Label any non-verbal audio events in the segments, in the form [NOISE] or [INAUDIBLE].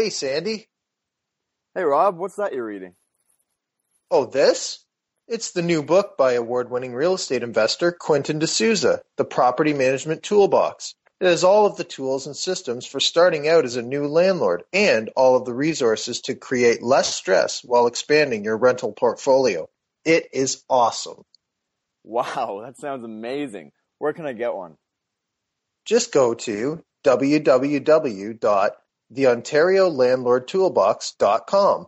Hey, Sandy. Hey, Rob, what's that you're reading? Oh, this? It's the new book by award winning real estate investor Quentin D'Souza, The Property Management Toolbox. It has all of the tools and systems for starting out as a new landlord and all of the resources to create less stress while expanding your rental portfolio. It is awesome. Wow, that sounds amazing. Where can I get one? Just go to www.theontariolandlordtoolbox.com. The Ontario Landlord Toolbox.com.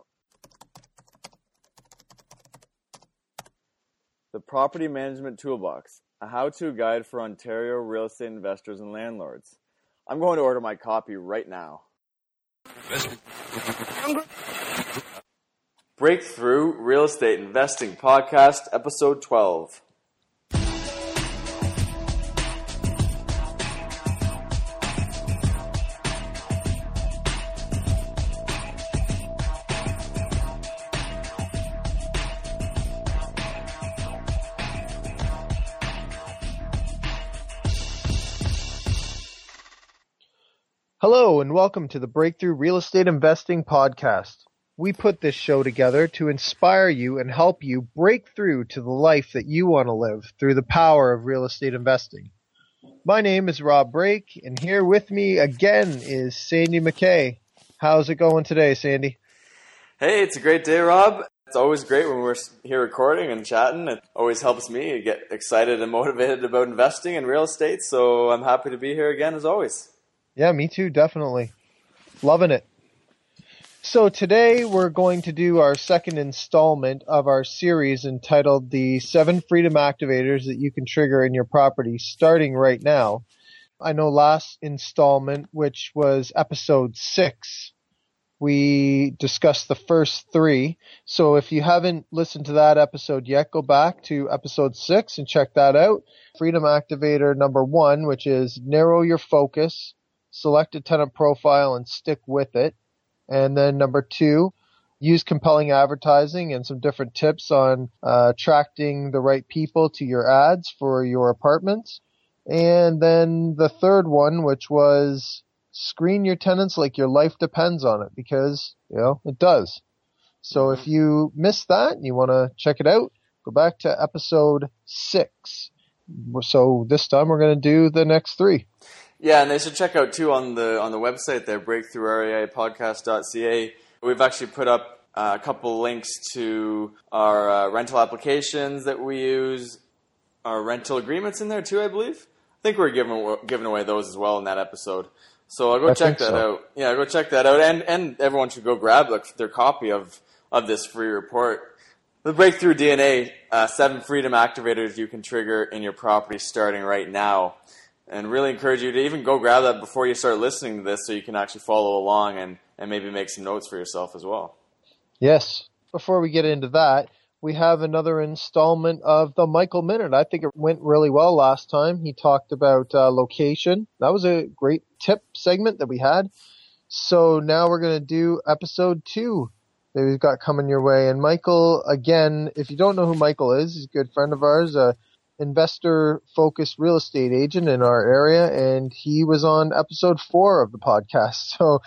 The Property Management Toolbox, a how-to guide for Ontario real estate investors and landlords. I'm going to order my copy right now. Breakthrough Real Estate Investing Podcast, Episode 12. Hello, and welcome to the Breakthrough Real Estate Investing Podcast. We put this show together to inspire you and help you break through to the life that you want to live through the power of real estate investing. My name is Rob Break, and here with me again is Sandy McKay. How's it going today, Sandy? Hey, it's a great day, Rob. It's always great when we're here recording and chatting. It always helps me get excited and motivated about investing in real estate, so I'm happy to be here again as always. Yeah, me too, definitely. Loving it. So today we're going to do our second installment of our series entitled The Seven Freedom Activators That You Can Trigger in Your Property starting right now. I know last installment, which was episode six, we discussed the first three. So if you haven't listened to that episode yet, go back to episode six and check that out. Freedom Activator number one, which is narrow your focus, select a tenant profile and stick with it. And then number two, use compelling advertising and some different tips on uh, attracting the right people to your ads for your apartments. And then the third one, which was screen your tenants like your life depends on it because, you know, it does. So if you missed that and you want to check it out, go back to episode six. So this time we're going to do the next three. Yeah, and they should check out too on the on the website there, breakthroughreipodcast.ca. We've actually put up uh, a couple links to our uh, rental applications that we use, our rental agreements in there too, I believe. I think we're giving giving away those as well in that episode. So I'll go I check that so. out. Yeah, go check that out, and and everyone should go grab like, their copy of of this free report. The Breakthrough DNA, uh, seven freedom activators you can trigger in your property starting right now and really encourage you to even go grab that before you start listening to this so you can actually follow along and, and maybe make some notes for yourself as well. Yes. Before we get into that, we have another installment of the Michael Minute. I think it went really well last time. He talked about uh, location. That was a great tip segment that we had. So now we're going to do episode two that we've got coming your way. And Michael, again, if you don't know who Michael is, he's a good friend of ours, a investor focused real estate agent in our area. And he was on episode four of the podcast. [LAUGHS] So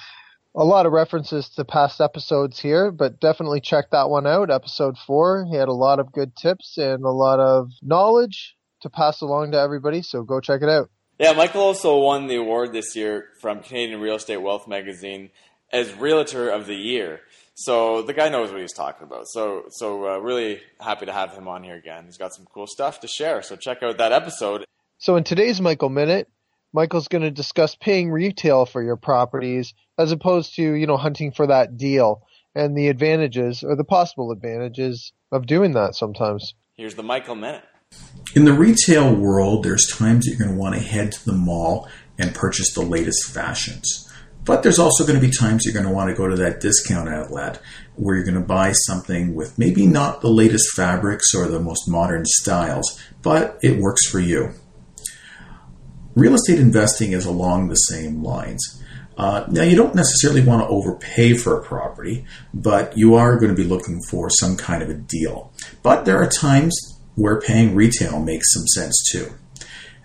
a lot of references to past episodes here, but definitely check that one out. Episode four. He had a lot of good tips and a lot of knowledge to pass along to everybody. So go check it out. Yeah, Michael also won the award this year from Canadian Real Estate Wealth Magazine as Realtor of the Year. So the guy knows what he's talking about. So so uh, really happy to have him on here again. He's got some cool stuff to share. So check out that episode. So in today's Michael Minute, Michael's going to discuss paying retail for your properties as opposed to, you know, hunting for that deal and the advantages or the possible advantages of doing that sometimes. Here's the Michael Minute. In the retail world, there's times that you're going to want to head to the mall and purchase the latest fashions. But there's also going to be times you're going to want to go to that discount outlet where you're going to buy something with maybe not the latest fabrics or the most modern styles, but it works for you. Real estate investing is along the same lines. Uh, now, you don't necessarily want to overpay for a property, but you are going to be looking for some kind of a deal. But there are times where paying retail makes some sense too.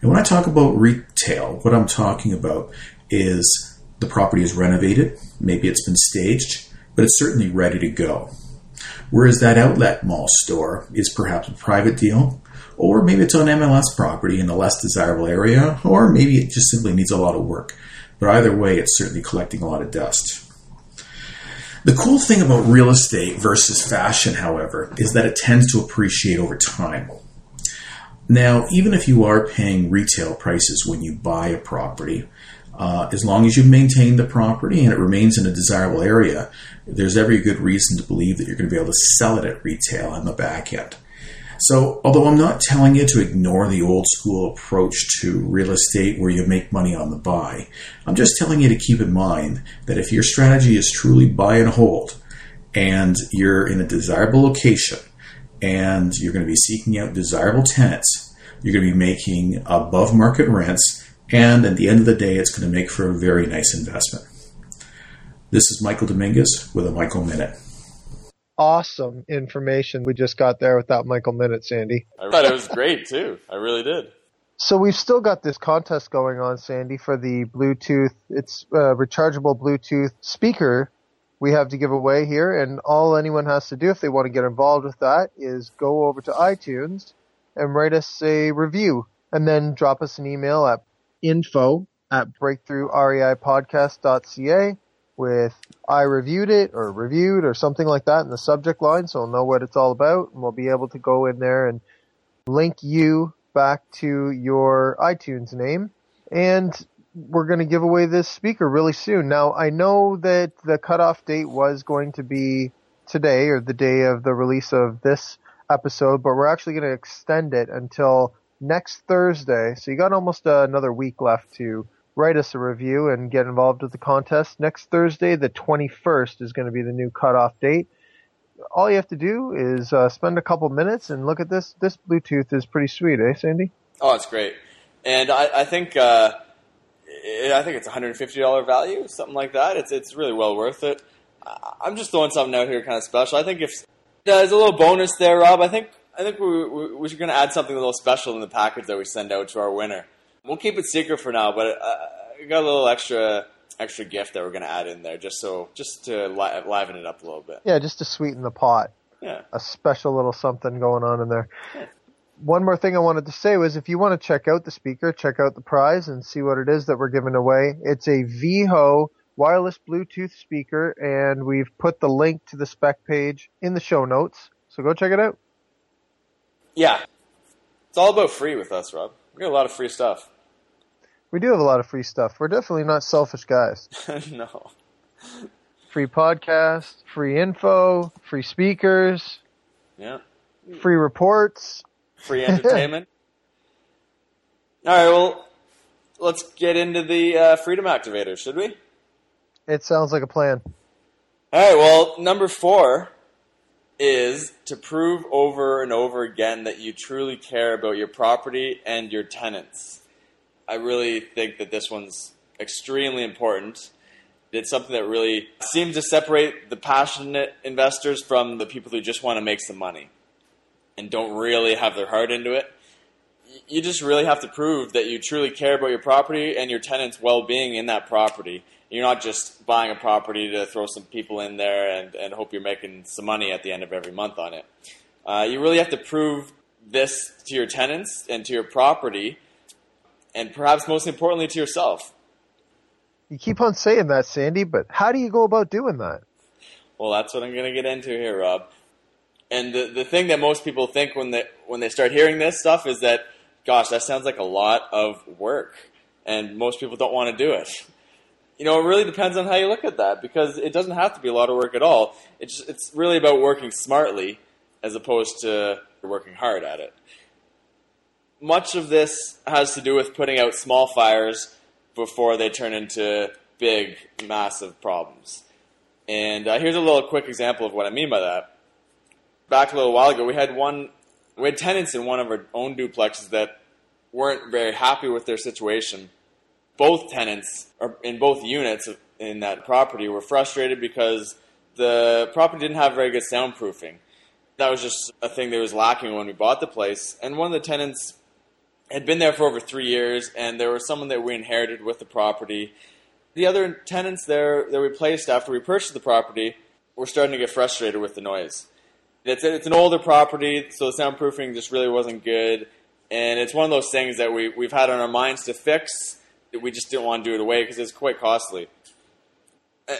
And when I talk about retail, what I'm talking about is The property is renovated, maybe it's been staged, but it's certainly ready to go. Whereas that outlet mall store is perhaps a private deal, or maybe it's on MLS property in a less desirable area, or maybe it just simply needs a lot of work. But either way, it's certainly collecting a lot of dust. The cool thing about real estate versus fashion, however, is that it tends to appreciate over time. Now, even if you are paying retail prices when you buy a property, uh, as long as you maintain the property and it remains in a desirable area, there's every good reason to believe that you're going to be able to sell it at retail on the back end. So, although I'm not telling you to ignore the old school approach to real estate where you make money on the buy, I'm just telling you to keep in mind that if your strategy is truly buy and hold, and you're in a desirable location, and you're going to be seeking out desirable tenants, you're going to be making above market rents, and at the end of the day, it's going to make for a very nice investment. This is Michael Dominguez with a Michael Minute awesome information we just got there without Michael Minute, Sandy. I thought it was great too. I really did. So we've still got this contest going on, Sandy, for the Bluetooth. It's a rechargeable Bluetooth speaker we have to give away here, and all anyone has to do if they want to get involved with that is go over to iTunes and write us a review, and then drop us an email at info at breakthroughreipodcast.ca with I reviewed it or reviewed or something like that in the subject line so we'll know what it's all about and we'll be able to go in there and link you back to your iTunes name and we're going to give away this speaker really soon. Now I know that the cutoff date was going to be today or the day of the release of this episode, but we're actually going to extend it until next Thursday. So you got almost uh, another week left to write us a review and get involved with the contest. Next Thursday, the 21st, is going to be the new cutoff date. All you have to do is uh, spend a couple minutes and look at this. This Bluetooth is pretty sweet, eh, Sandy? Oh, it's great, and I, I think uh, I think it's $150 value, something like that. It's it's really well worth it. I'm just throwing something out here, kind of special. I think if there's a little bonus there, Rob, I think I think we, we, we're going to add something a little special in the package that we send out to our winner. We'll keep it secret for now, but uh, I got a little extra extra gift that we're going to add in there, just so just to li- liven it up a little bit. Yeah, just to sweeten the pot. Yeah, a special little something going on in there. Yeah. One more thing I wanted to say was if you want to check out the speaker, check out the prize and see what it is that we're giving away. It's a VHO wireless Bluetooth speaker, and we've put the link to the spec page in the show notes. So go check it out. Yeah, it's all about free with us, Rob. We got a lot of free stuff. We do have a lot of free stuff. We're definitely not selfish guys. [LAUGHS] no. Free podcast, free info, free speakers. Yeah. Free reports. Free [LAUGHS] entertainment. All right, well, let's get into the uh, freedom activator, should we? It sounds like a plan. All right, well, number four is to prove over and over again that you truly care about your property and your tenants. I really think that this one's extremely important. It's something that really seems to separate the passionate investors from the people who just want to make some money and don't really have their heart into it. You just really have to prove that you truly care about your property and your tenants' well being in that property. You're not just buying a property to throw some people in there and, and hope you're making some money at the end of every month on it. Uh, you really have to prove this to your tenants and to your property and perhaps most importantly to yourself. You keep on saying that, Sandy, but how do you go about doing that? Well, that's what I'm going to get into here, Rob. And the the thing that most people think when they when they start hearing this stuff is that, gosh, that sounds like a lot of work, and most people don't want to do it. You know, it really depends on how you look at that because it doesn't have to be a lot of work at all. It's it's really about working smartly as opposed to working hard at it much of this has to do with putting out small fires before they turn into big, massive problems. And uh, here's a little quick example of what I mean by that. Back a little while ago, we had one, we had tenants in one of our own duplexes that weren't very happy with their situation. Both tenants, in both units in that property, were frustrated because the property didn't have very good soundproofing. That was just a thing that was lacking when we bought the place. And one of the tenants had been there for over three years, and there was someone that we inherited with the property. the other tenants there that we placed after we purchased the property were starting to get frustrated with the noise. It's it's an older property, so the soundproofing just really wasn't good, and it's one of those things that we we've had on our minds to fix. We just didn't want to do it away because it's quite costly,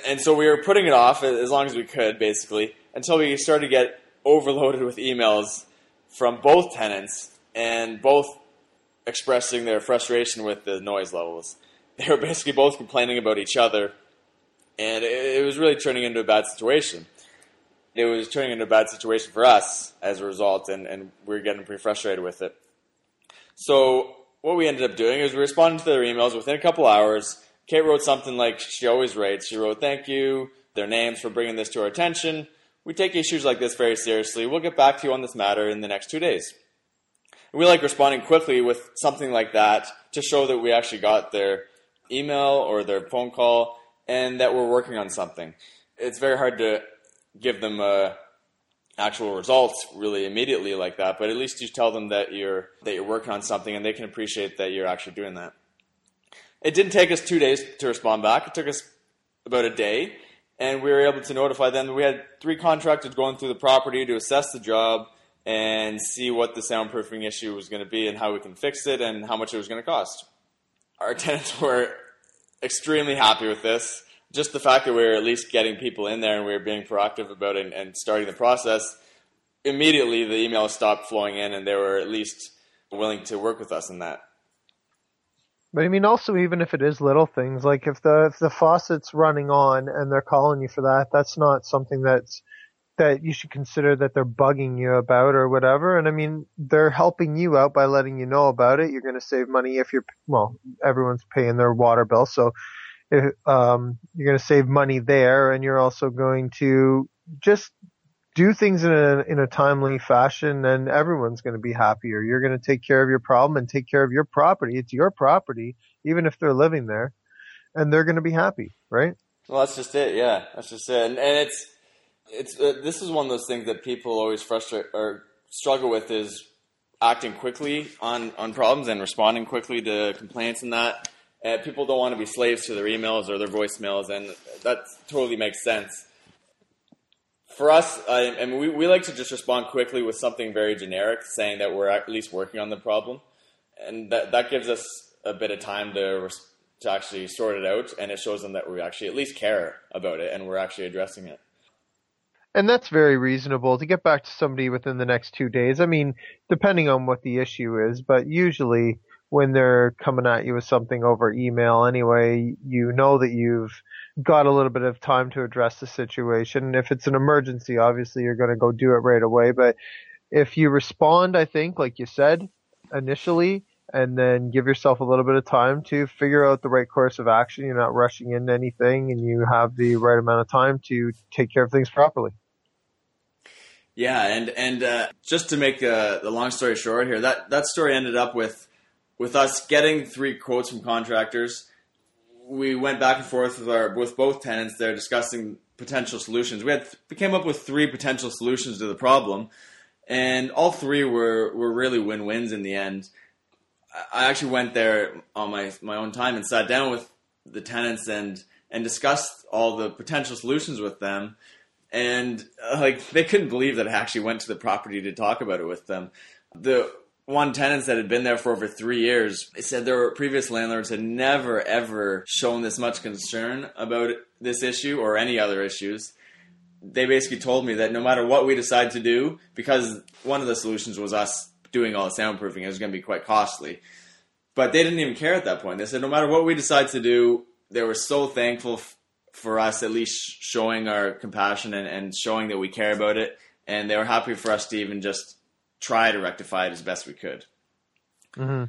and so we were putting it off as long as we could, basically, until we started to get overloaded with emails from both tenants and both expressing their frustration with the noise levels. [LAUGHS] They were basically both complaining about each other, and it, was really turning into a bad situation. It was turning into a bad situation for us as a result, and, and we were getting pretty frustrated with it. So what we ended up doing is we responded to their emails within a couple hours. Kate wrote something like she always writes. She wrote, "Thank you, their names for bringing this to our attention. We take issues like this very seriously. We'll get back to you on this matter in the next two days." we like responding quickly with something like that to show that we actually got their email or their phone call and that we're working on something. It's very hard to give them uh, actual results really immediately like that, but at least you tell them that you're that you're working on something and they can appreciate that you're actually doing that. It didn't take us two days to respond back. It took us about a day, and we were able to notify them that we had three contractors going through the property to assess the job and see what the soundproofing issue was going to be and how we can fix it and how much it was going to cost. Our [LAUGHS] tenants were extremely happy with this. Just the fact that we were at least getting people in there and we were being proactive about it and, and starting the process, immediately the emails stopped flowing in and they were at least willing to work with us in that. But I mean, also even if it is little things, like if the if the faucet's running on and they're calling you for that, that's not something that's that you should consider that they're bugging you about or whatever. And I mean, they're helping you out by letting you know about it. You're going to save money if you're, well, everyone's paying their water bill. So um, you're going to save money there and you're also going to just do things in a, in a timely fashion and everyone's going to be happier. You're going to take care of your problem and take care of your property. It's your property, even if they're living there and they're going to be happy, right? Well, that's just it. Yeah, that's just it. And, and it's, it's uh, this is one of those things that people always frustrate or struggle with is acting quickly on on problems and responding quickly to complaints and that. And people don't want to be slaves to their emails or their voicemails, and that totally makes sense. For us, I, I mean, we, we like to just respond quickly with something very generic, saying that we're at least working on the problem, and that that gives us a bit of time to to actually sort it out, and it shows them that we actually at least care about it and we're actually addressing it. And that's very reasonable to get back to somebody within the next two days. I mean, depending on what the issue is, but usually when they're coming at you with something over email anyway, you know that you've got a little bit of time to address the situation. If it's an emergency, obviously you're going to go do it right away. But if you respond, I think, like you said initially, and then give yourself a little bit of time to figure out the right course of action. You're not rushing into anything and you have the right amount of time to take care of things properly. Yeah, and and uh, just to make uh, the long story short here, that that story ended up with with us getting three quotes from contractors. We went back and forth with our with both tenants there discussing potential solutions. We had we came up with three potential solutions to the problem, and all three were were really win wins in the end. I actually went there on my my own time and sat down with the tenants and and discussed all the potential solutions with them and uh, like they couldn't believe that I actually went to the property to talk about it with them. The one tenants that had been there for over three years said their previous landlords had never ever shown this much concern about this issue or any other issues. They basically told me that no matter what we decide to do, because one of the solutions was us doing all the soundproofing, it was going to be quite costly. But they didn't even care at that point. They said no matter what we decide to do, they were so thankful for us at least showing our compassion and, and showing that we care about it. And they were happy for us to even just try to rectify it as best we could. Mm-hmm.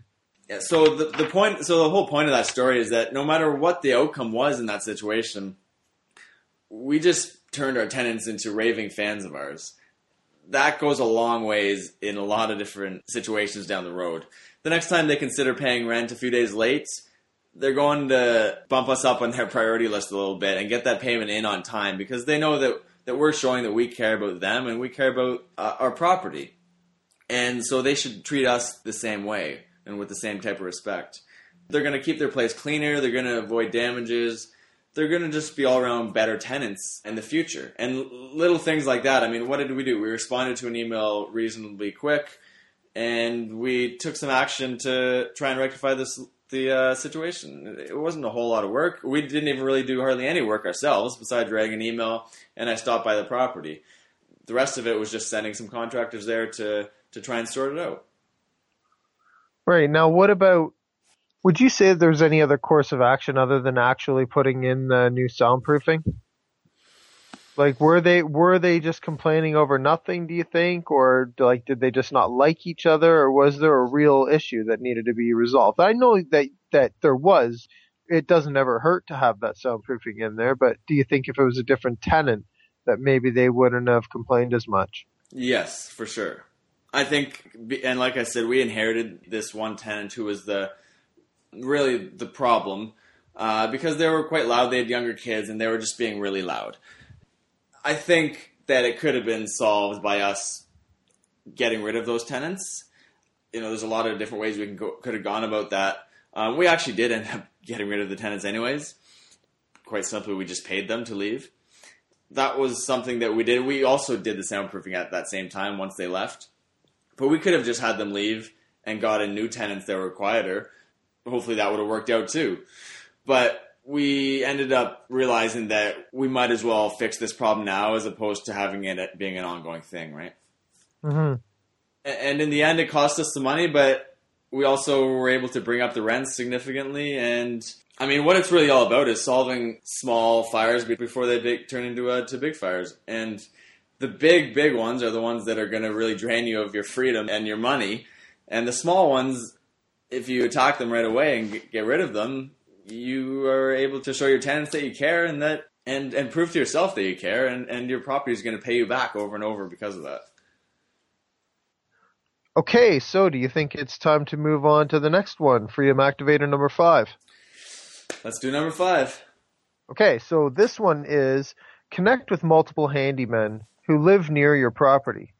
Yeah. So the the point, so the whole point of that story is that no matter what the outcome was in that situation, we just turned our tenants into raving fans of ours. That goes a long ways in a lot of different situations down the road. The next time they consider paying rent a few days late, they're going to bump us up on their priority list a little bit and get that payment in on time because they know that that we're showing that we care about them and we care about uh, our property. And so they should treat us the same way and with the same type of respect. They're going to keep their place cleaner. They're going to avoid damages. They're going to just be all around better tenants in the future. And little things like that. I mean, what did we do? We responded to an email reasonably quick, and we took some action to try and rectify this the uh, situation. It wasn't a whole lot of work. We didn't even really do hardly any work ourselves besides writing an email, and I stopped by the property. The rest of it was just sending some contractors there to to try and sort it out. Right now, what about? Would you say there's any other course of action other than actually putting in the new soundproofing? Like, were they were they just complaining over nothing? Do you think, or like did they just not like each other, or was there a real issue that needed to be resolved? I know that that there was. It doesn't ever hurt to have that soundproofing in there, but do you think if it was a different tenant that maybe they wouldn't have complained as much? Yes, for sure. I think, and like I said, we inherited this one tenant who was the really the problem uh, because they were quite loud. They had younger kids, and they were just being really loud. I think that it could have been solved by us getting rid of those tenants. You know, there's a lot of different ways we can go, could have gone about that. Um, we actually did end up [LAUGHS] getting rid of the tenants, anyways. Quite simply, we just paid them to leave. That was something that we did. We also did the soundproofing at that same time once they left. But we could have just had them leave and got in new tenants that were quieter. Hopefully that would have worked out too. But we ended up realizing that we might as well fix this problem now as opposed to having it being an ongoing thing, right? Mm-hmm. And in the end, it cost us some money, but we also were able to bring up the rents significantly. And I mean, what it's really all about is solving small fires before they big, turn into uh, to big fires. And the big, big ones are the ones that are going to really drain you of your freedom and your money. And the small ones, if you attack them right away and get rid of them, you are able to show your tenants that you care and that and and prove to yourself that you care and and your property is going to pay you back over and over because of that. Okay, so do you think it's time to move on to the next one, Freedom Activator number five? Let's do number five. Okay, so this one is connect with multiple handymen who live near your property.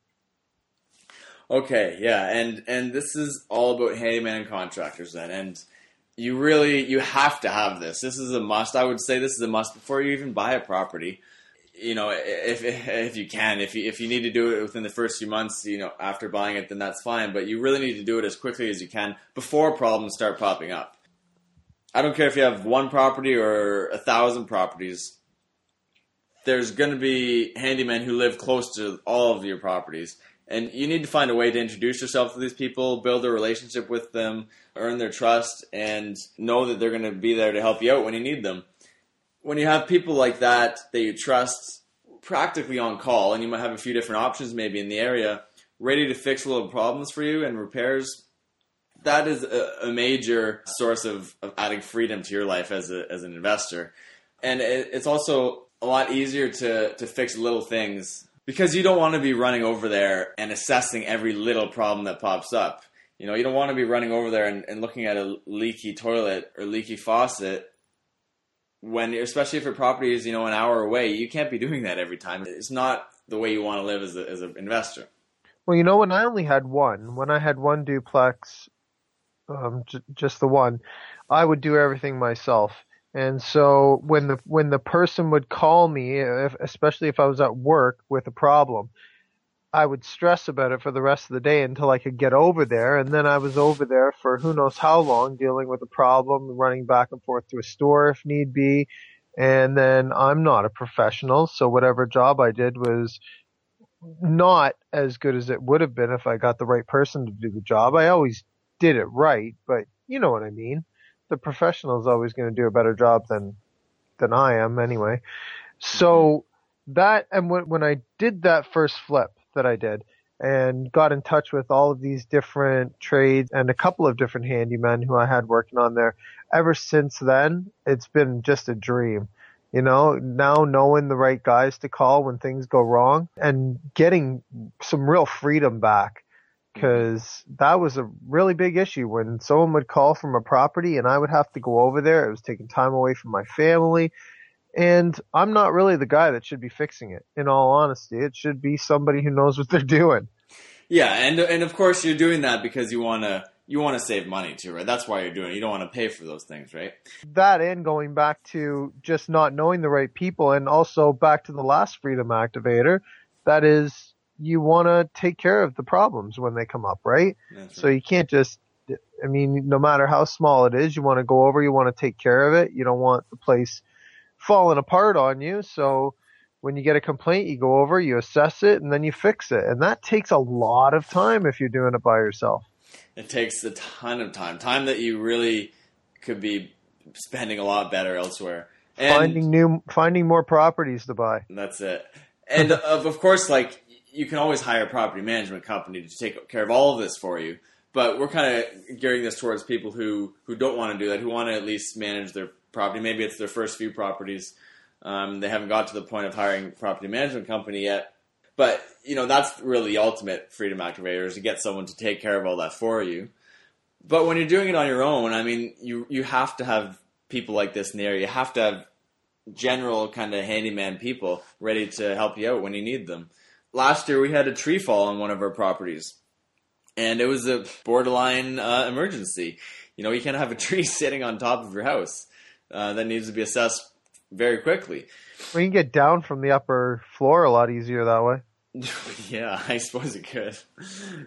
Okay, yeah, and and this is all about handyman and contractors then, and you really you have to have this. This is a must. I would say this is a must before you even buy a property. You know, if if you can, if you if you need to do it within the first few months, you know, after buying it, then that's fine. But you really need to do it as quickly as you can before problems start popping up. I don't care if you have one property or a thousand properties there's going to be handymen who live close to all of your properties. And you need to find a way to introduce yourself to these people, build a relationship with them, earn their trust, and know that they're going to be there to help you out when you need them. When you have people like that that you trust practically on call, and you might have a few different options maybe in the area, ready to fix little problems for you and repairs, that is a, a major source of, of adding freedom to your life as, a, as an investor. And it, it's also a lot easier to, to fix little things because you don't want to be running over there and assessing every little problem that pops up. You know, you don't want to be running over there and, and looking at a leaky toilet or leaky faucet when, especially if your property is, you know, an hour away. You can't be doing that every time. It's not the way you want to live as, a, as an investor. Well, you know, when I only had one, when I had one duplex, um, j- just the one, I would do everything myself and so when the when the person would call me, if, especially if I was at work with a problem, I would stress about it for the rest of the day until I could get over there. And then I was over there for who knows how long dealing with a problem, running back and forth to a store if need be. And then I'm not a professional, so whatever job I did was not as good as it would have been if I got the right person to do the job. I always did it right, but you know what I mean the professional is always going to do a better job than than I am anyway. So mm-hmm. that and when when I did that first flip that I did and got in touch with all of these different trades and a couple of different handymen who I had working on there. Ever since then, it's been just a dream. You know, now knowing the right guys to call when things go wrong and getting some real freedom back Mm-hmm. because that was a really big issue when someone would call from a property and I would have to go over there. It was taking time away from my family. And I'm not really the guy that should be fixing it. In all honesty, it should be somebody who knows what they're doing. Yeah, and and of course you're doing that because you want to you want to save money too, right? That's why you're doing it. You don't want to pay for those things, right? That and going back to just not knowing the right people and also back to the last freedom activator, that is you want to take care of the problems when they come up, right? That's So you can't just, I mean, no matter how small it is, you want to go over, you want to take care of it. You don't want the place falling apart on you. So when you get a complaint, you go over, you assess it, and then you fix it. And that takes a lot of time if you're doing it by yourself. It takes a ton of time, time that you really could be spending a lot better elsewhere. And finding new, finding more properties to buy. that's it. And [LAUGHS] of, of course, like you can always hire a property management company to take care of all of this for you. But we're kind of gearing this towards people who, who don't want to do that, who want to at least manage their property. Maybe it's their first few properties. Um, they haven't got to the point of hiring a property management company yet. But you know that's really the ultimate freedom activator is to get someone to take care of all that for you. But when you're doing it on your own, I mean, you you have to have people like this area. You have to have general kind of handyman people ready to help you out when you need them. Last year we had a tree fall on one of our properties, and it was a borderline uh, emergency. You know, you can't have a [LAUGHS] tree sitting on top of your house. Uh, that needs to be assessed very quickly. We can get down from the upper floor a lot easier that way. [LAUGHS] yeah, I suppose it could.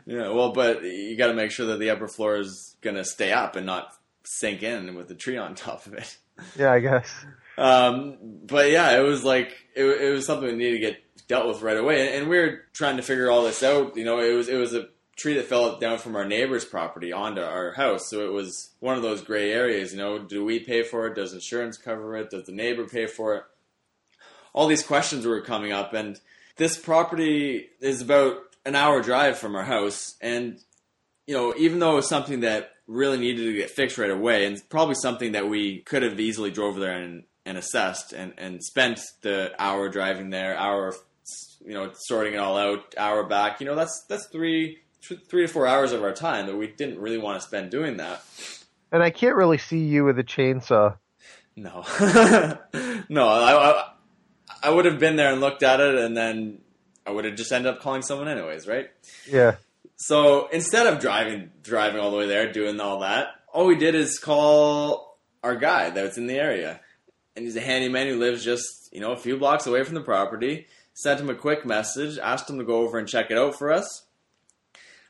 Yeah, well, but you got to make sure that the upper floor is going to stay up and not sink in with the tree on [LAUGHS] top of it. Yeah, I guess. Um, but yeah, it was like it, it was something that needed to get dealt with right away, and, and we were trying to figure all this out. You know, it was it was a tree that fell down from our neighbor's property onto our house, so it was one of those gray areas. You know, do we pay for it? Does insurance cover it? Does the neighbor pay for it? All these questions were coming up, and this property is about an hour drive from our house, and you know, even though it was something that really needed to get fixed right away, and probably something that we could have easily drove there and, and assessed and, and spent the hour driving there, hour, you know, sorting it all out, hour back. You know, that's that's three three to four hours of our time that we didn't really want to spend doing that. And I can't really see you with a chainsaw. No, [LAUGHS] no, I, I I would have been there and looked at it, and then I would have just ended up calling someone anyways, right? Yeah. So instead of driving driving all the way there, doing all that, all we did is call our guy that's in the area, and he's a handyman who lives just you know a few blocks away from the property. Sent him a quick message, asked him to go over and check it out for us.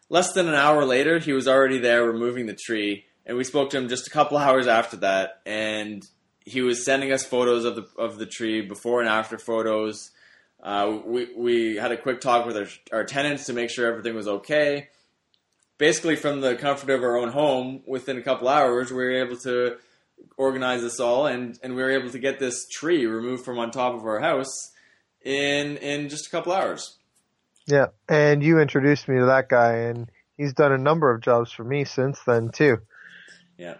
Less than an hour later, he was already there removing the tree, and we spoke to him just a couple hours after that, and he was sending us photos of the of the tree, before and after photos. Uh, we we had a quick talk with our, our tenants to make sure everything was okay. Basically, from the comfort of our own home, within a couple hours, we were able to organize this all, and, and we were able to get this tree removed from on top of our house in in just a couple hours. Yeah. And you introduced me to that guy, and he's done a number of jobs for me since then, too. Yeah.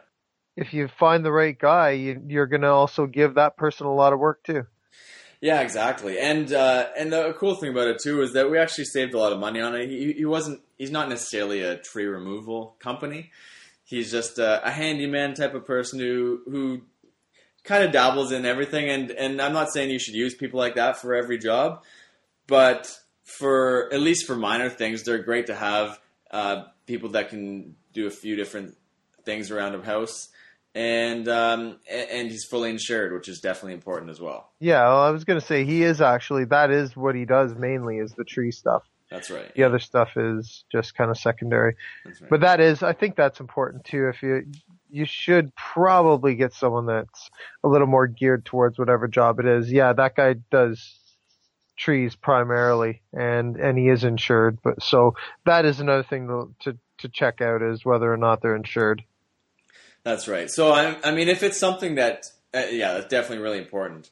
If you find the right guy, you, you're going to also give that person a lot of work, too. Yeah, exactly. And uh, and the cool thing about it too is that we actually saved a lot of money on it. He, he wasn't. He's not necessarily a tree removal company. He's just a, a handyman type of person who who kind of dabbles in everything. And and I'm not saying you should use people like that for every job, but for at least for minor things, they're great to have. Uh, people that can do a few different things around a house and um, and he's fully insured, which is definitely important as well. Yeah, well, I was going to say he is actually that is what he does mainly is the tree stuff. That's right. The other stuff is just kind of secondary. Right. But that is, I think that's important too. If you you should probably get someone that's a little more geared towards whatever job it is. Yeah, that guy does trees primarily, and and he is insured. But so that is another thing to to, to check out is whether or not they're insured. That's right. So I, I mean, if it's something that, uh, yeah, that's definitely really important.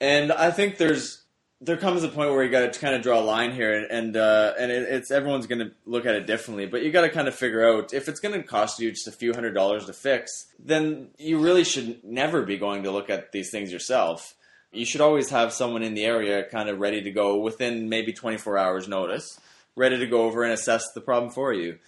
And I think there's there comes a point where you got to kind of draw a line here, and and, uh, and it, it's everyone's going to look at it differently. But you got to kind of figure out if it's going to cost you just a few hundred dollars to fix, then you really should never be going to look at these things yourself. You should always have someone in the area kind of ready to go within maybe 24 hours notice, ready to go over and assess the problem for you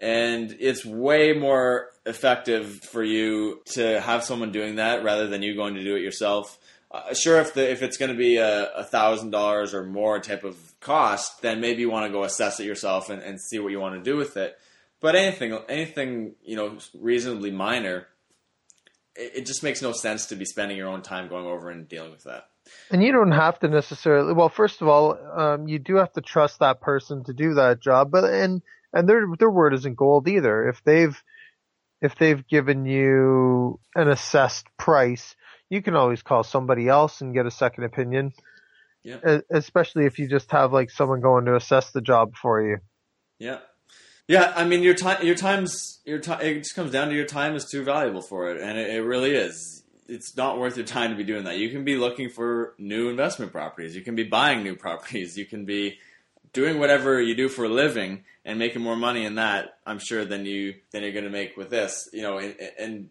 and it's way more effective for you to have someone doing that rather than you going to do it yourself. Uh, sure, if the if it's going to be a thousand dollars or more type of cost, then maybe you want to go assess it yourself and, and see what you want to do with it. But anything, anything you know, reasonably minor, it, it just makes no sense to be spending your own time going over and dealing with that. And you don't have to necessarily. Well, first of all, um, you do have to trust that person to do that job, but and and their their word isn't gold either. If they've if they've given you an assessed price, you can always call somebody else and get a second opinion. Yeah. Especially if you just have like someone going to assess the job for you. Yeah. Yeah, I mean your time, your time's your time. It just comes down to your time is too valuable for it, and it, it really is. It's not worth your time to be doing that. You can be looking for new investment properties. You can be buying new [LAUGHS] properties. You can be doing whatever you do for a living and making more money in that. I'm sure than you than you're going to make with this. You know, and, and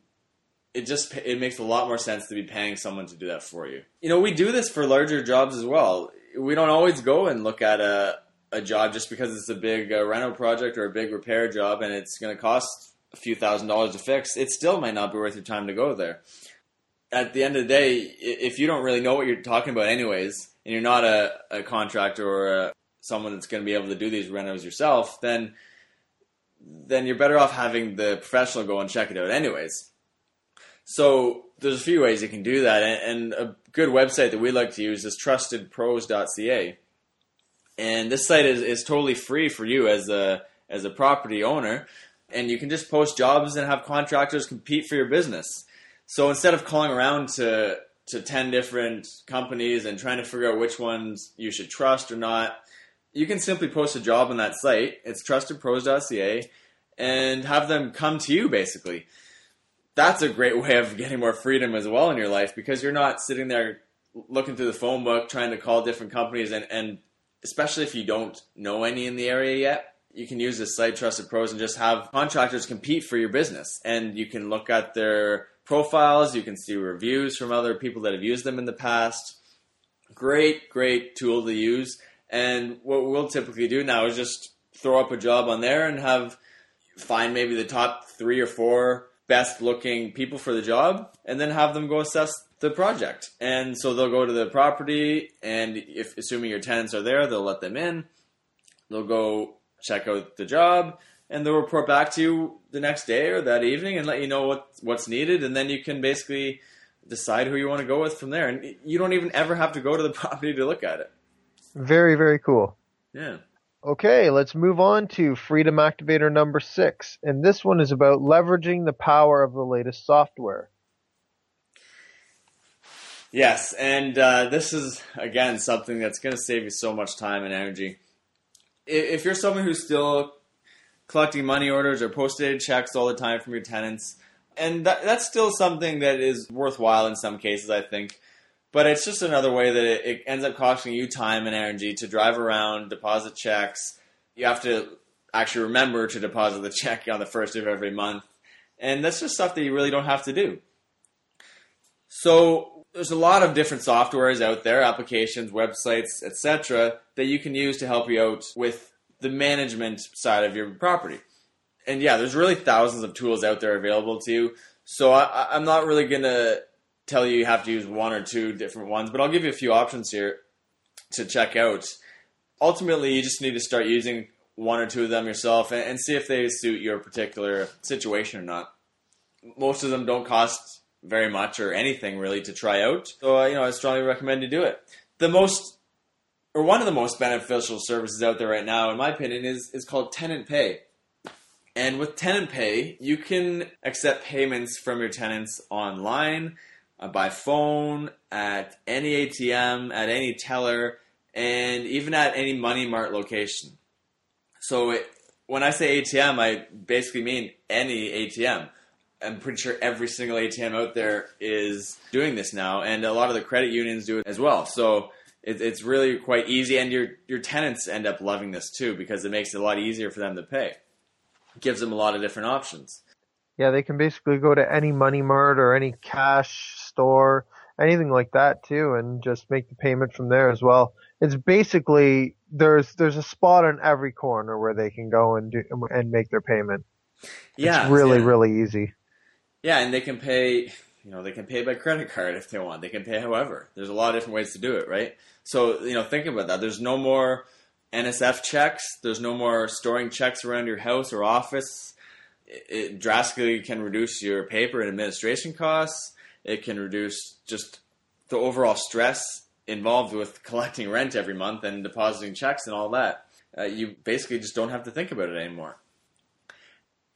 it just it makes a lot more sense to be paying someone to do that for you. You know, we do this for larger jobs as well. We don't always go and look at a a job just because it's a big uh, rental project or a big repair job and it's going to cost a few thousand dollars to fix. It still might not be worth your time to go there. At the end of the day, if you don't really know what you're talking about, anyways, and you're not a, a contractor or a, someone that's going to be able to do these rentals yourself, then then you're better off having the professional go and check it out, anyways. So there's a few ways you can do that, and, and a good website that we like to use is trustedpros.ca. And this site is, is totally free for you as a as a property owner, and you can just post jobs and have contractors compete for your business. So instead of calling around to to 10 different companies and trying to figure out which ones you should trust or not, you can simply post a job on that site. It's trustedpros.ca and have them come to you basically that's a great way of getting more freedom as well in your life because you're not sitting there looking through the phone book trying to call different companies and, and especially if you don't know any in the area yet you can use this site trusted pros and just have contractors compete for your business. And you can look at their profiles you can see reviews from other people that have used them in the past. Great great tool to use. And what we'll typically do now is just throw up a job on there and have find maybe the top three or four best looking people for the job and then have them go assess the project. And so they'll go to the property and if assuming your tenants are there, they'll let them in. They'll go check out the job and they'll report back to you the next day or that evening and let you know what what's needed and then you can basically decide who you want to go with from there and you don't even ever have to go to the [LAUGHS] property to look at it. Very very cool. Yeah. Okay, let's move on to Freedom Activator number six. And this one is about leveraging the power of the latest software. Yes, and uh, this is, again, something that's going to save you so much time and energy. If you're someone who's still collecting money orders or posted checks all the time from your tenants, and that, that's still something that is worthwhile in some cases, I think. But it's just another way that it, it ends up costing you time and energy to drive around, deposit checks. You have to actually remember to deposit the [LAUGHS] check on the first of every month. And that's just stuff that you really don't have to do. So there's a lot of different softwares out there, applications, websites, etc., that you can use to help you out with the management side of your property. And yeah, there's really thousands of tools out there available to you. So I, am not really gonna tell you you have to use one or two different ones, but I'll give you a few options here to check out. Ultimately, you just need to start using one or two of them yourself and, and see if they suit your particular situation or not. Most of them don't cost very much or anything really to try out, so uh, you know I strongly recommend you do it. The most or one of the most beneficial services out there right now, in my opinion, is is called Tenant Pay. And with Tenant Pay, you can accept payments from your tenants online uh, by phone, at any ATM, at any teller, and even at any Money Mart location. So it, when I say ATM, I basically mean any ATM. I'm pretty sure every single ATM out there is doing this now, and a lot of the credit unions do it as well. So it, it's really quite easy, and your your tenants end up loving this too because it makes it a lot easier for them to pay. It gives them a lot of different options. Yeah, they can basically go to any money mart or any cash store, anything like that too, and just make the payment from there as well. It's basically there's there's a spot on every corner where they can go and do and make their payment. Yeah, it's really yeah. really easy. Yeah, and they can pay. You know, they can pay by credit card if they want. They can pay however. There's a lot of different ways to do it, right? So you know, think about that. There's no more NSF checks. There's no more storing checks around your house or office. It, it drastically can reduce your paper and administration costs. It can reduce just the overall stress involved with [LAUGHS] collecting rent every month and depositing checks and all that. Uh, you basically just don't have to think about it anymore.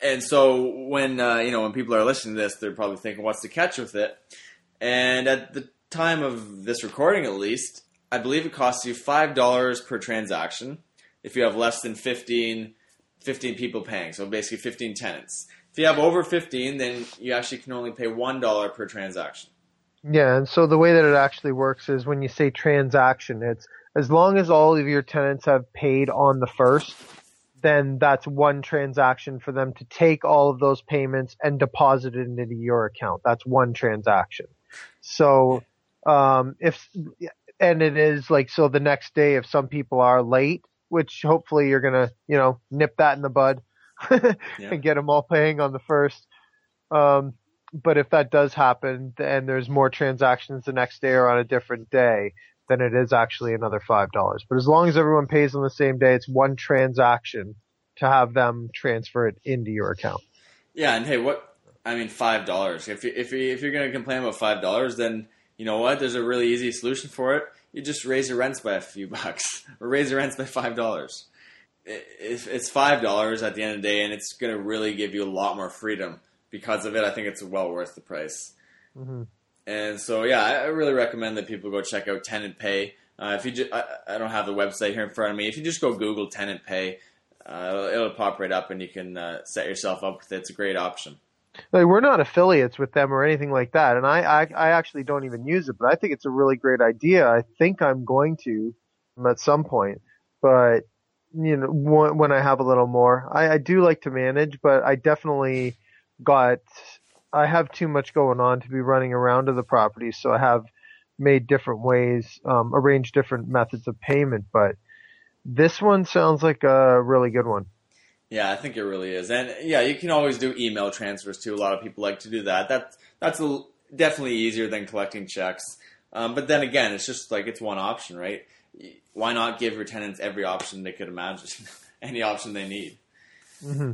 And so when uh, you know when people are listening to this, they're probably thinking, "What's the catch with it?" And at the time of this recording, at least, I believe it costs you five dollars per transaction if you have less than 15, 15 people paying. So basically, fifteen tenants. If you have over fifteen, then you actually can only pay one dollar per transaction. Yeah, and so the way that it actually works is when you say transaction, it's as long as all of your tenants have paid on the first, then that's one transaction for them to take all of those payments and deposit it into your account. That's one transaction. So, um, if, and it is like, so the next day, if some people are late, which hopefully you're going to, you know, nip that in the bud [LAUGHS] yeah. and get them all paying on the first. Um, but if that does happen and there's more transactions the next day or on a different day, then it is actually another five dollars. But as long as everyone pays on the same day, it's one transaction to have them transfer it into your account. Yeah, and hey, what I mean, five dollars. If you, if you, if you're going to complain about five dollars, then you know what? There's a really easy solution for it. You just raise your rents by a few [LAUGHS] bucks, or raise your rents by five dollars. It's five dollars at the end of the day, and it's going to really give you a lot more freedom because of it. I think it's well worth the price. Mm-hmm. And so, yeah, I really recommend that people go check out Tenant Pay. Uh, if you, just, I, I, don't have the website here in front of me. If you just go Google Tenant Pay, uh, it'll, it'll, pop right up, and you can uh, set yourself up with it. It's a great option. Like, we're not affiliates with them or anything like that, and I, I, I actually don't even use it, but I think it's a really great idea. I think I'm going to at some point, but you know, when I have a little more, I, I do like to manage, but I definitely got I have too much going on to be running around to the properties, so I have made different ways, um, arranged different methods of payment. But this one sounds like a really good one. Yeah, I think it really is, and yeah, you can always do email transfers too. A lot of people like to do that. That that's a, definitely easier than collecting checks. Um, but then again, it's just like it's one option, right? Why not give your tenants every option they could imagine, [LAUGHS] any option they need? Mm-hmm.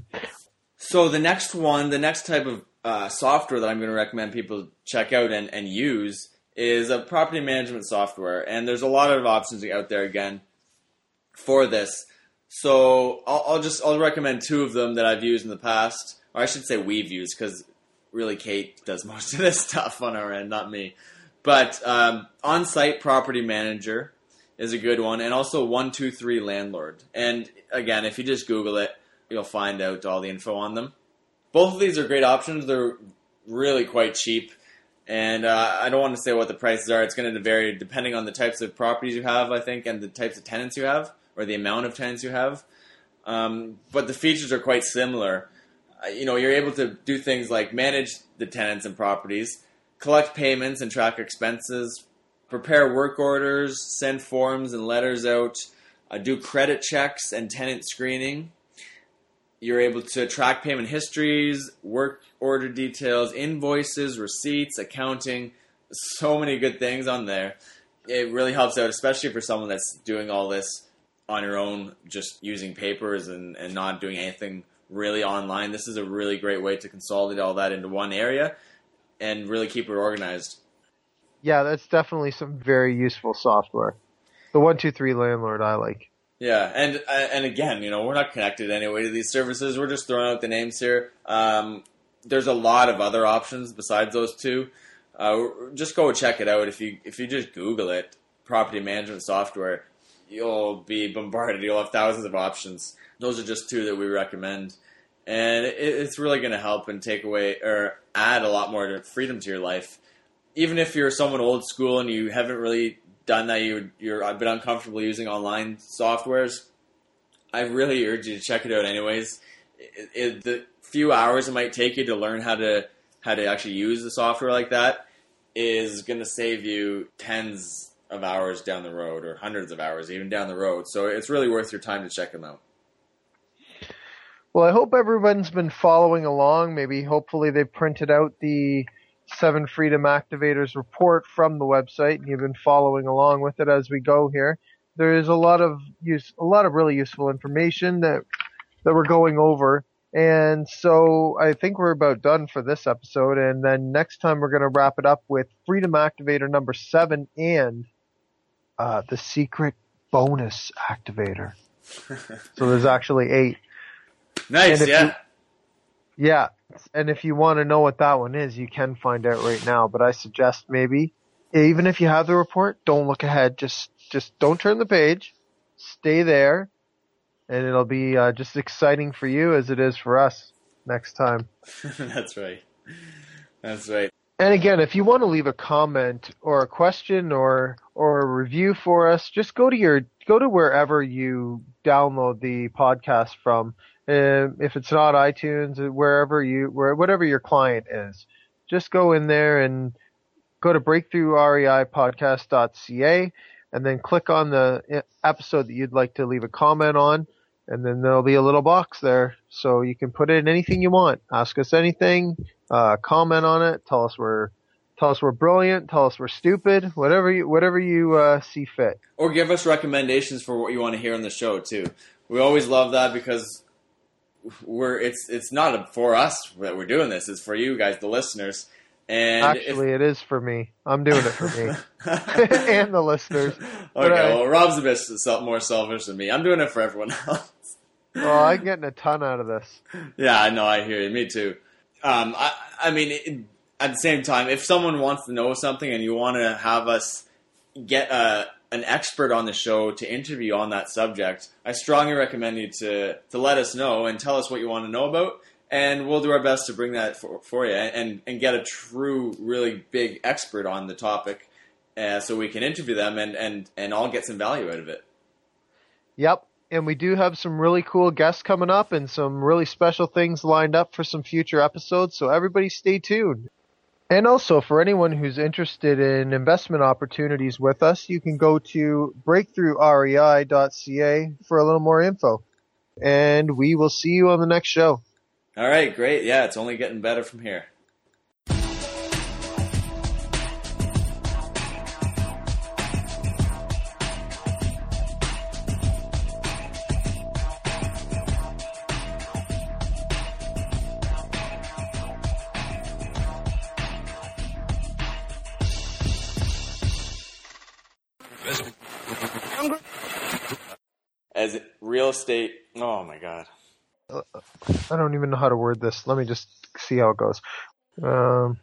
So the next one, the next type of uh, software that I'm going to recommend people check out and, and use is a property management software. And there's a lot of options out there again for this. So I'll, I'll just I'll recommend two of them that I've used in the past, or I should say we've used because really Kate does [LAUGHS] most of this stuff on our end, not me. But um, on-site property manager is a good one, and also one two three landlord. And again, if you just Google it, you'll find out all the info on them. Both of these are great options. They're really quite cheap. And uh, I don't want to say what the prices are. It's going to vary depending on the types of properties you have, I think, and the types of tenants you have, or the amount of tenants you have. Um, but the features are quite similar. Uh, you know, you're able to do things like manage the tenants and properties, collect payments and track expenses, prepare work orders, send forms and letters out, uh, do credit checks and tenant screening, you're able to track payment histories, work order details, invoices, receipts, accounting. So many good things on there. It really helps out, especially for someone that's doing all this on your own, just using papers and, and not doing anything really online. This is a really great way to consolidate all that into one area and really keep it organized. Yeah, that's definitely some very useful software. The one two three landlord I like. Yeah, and uh, and again, you know, we're not connected anyway to these services. We're just throwing out the names here. Um, there's a lot of other options besides those two. Uh, just go check it out. If you if you just Google it, property management software, you'll be bombarded. You'll have thousands of options. Those are just two that we recommend, and it, it's really going to help and take away or add a lot more freedom to your life. Even if you're someone old school and you haven't really done that, you you're a bit uncomfortable using online softwares, I really urge you to check it out. Anyways, it, it, the few hours it might take you to learn how to how to actually use the software like that is going to save you tens of hours down the road or hundreds of hours even down the road. So it's really worth your time to check them out. Well, I hope everyone's been following along. Maybe hopefully they printed out the Seven Freedom Activators report from the website, and you've been following along with it as we go here. there is a lot of use, a lot of really useful information that that we're going over. And so I think we're about done for this episode. And then next time we're going to wrap it up with Freedom Activator number seven and uh, the secret bonus activator. [LAUGHS] so there's actually eight. Nice, yeah. You, yeah. And if you want to know what that one is, you can find out right now. But I suggest maybe, even if you have the report, don't look ahead. Just, just don't turn the page. Stay there. And it'll be uh, just exciting for you as it is for us next time. [LAUGHS] That's right. That's right. And again, if you want to leave a comment or a question or or a review for us, just go to your go to wherever you download the podcast from. Uh, if it's not iTunes, wherever you where whatever your client is, just go in there and go to breakthroughreipodcast.ca and then click on the episode that you'd like to leave a comment on and then there'll be a little box there so you can put in anything you want. Ask us anything, uh, comment on it, tell us we're tell us we're brilliant, tell us we're stupid, whatever you whatever you uh, see fit. Or give us recommendations for what you want to hear on the show too. We always love that because we're it's it's not for us that we're doing this; it's for you guys, the listeners. And actually, if, it is for me. I'm doing it for me [LAUGHS] [LAUGHS] and the listeners. Okay, well, Rob's a bit more selfish than me. I'm doing it for everyone [LAUGHS] else. Well, I'm getting a ton out of this. Yeah, I know. I hear you. Me too. Um, I, I mean, it, at the same time, if someone wants to know something and you want to have us get a, an expert on the show to interview on that subject, I strongly recommend you to to let us know and tell us what you want to know about, and we'll do our best to bring that for, for you and and get a true, really big expert on the topic, uh, so we can interview them and and and all get some value out of it. Yep, and we do have some really cool guests coming up and some really special things lined up for some future episodes. So everybody stay tuned. And also for anyone who's interested in investment opportunities with us, you can go to breakthroughrei.ca for a little more info. And we will see you on the next show. All right, great. Yeah, it's only getting better from here. Oh my god. I don't even know how to word this. Let me just see how it goes. Um,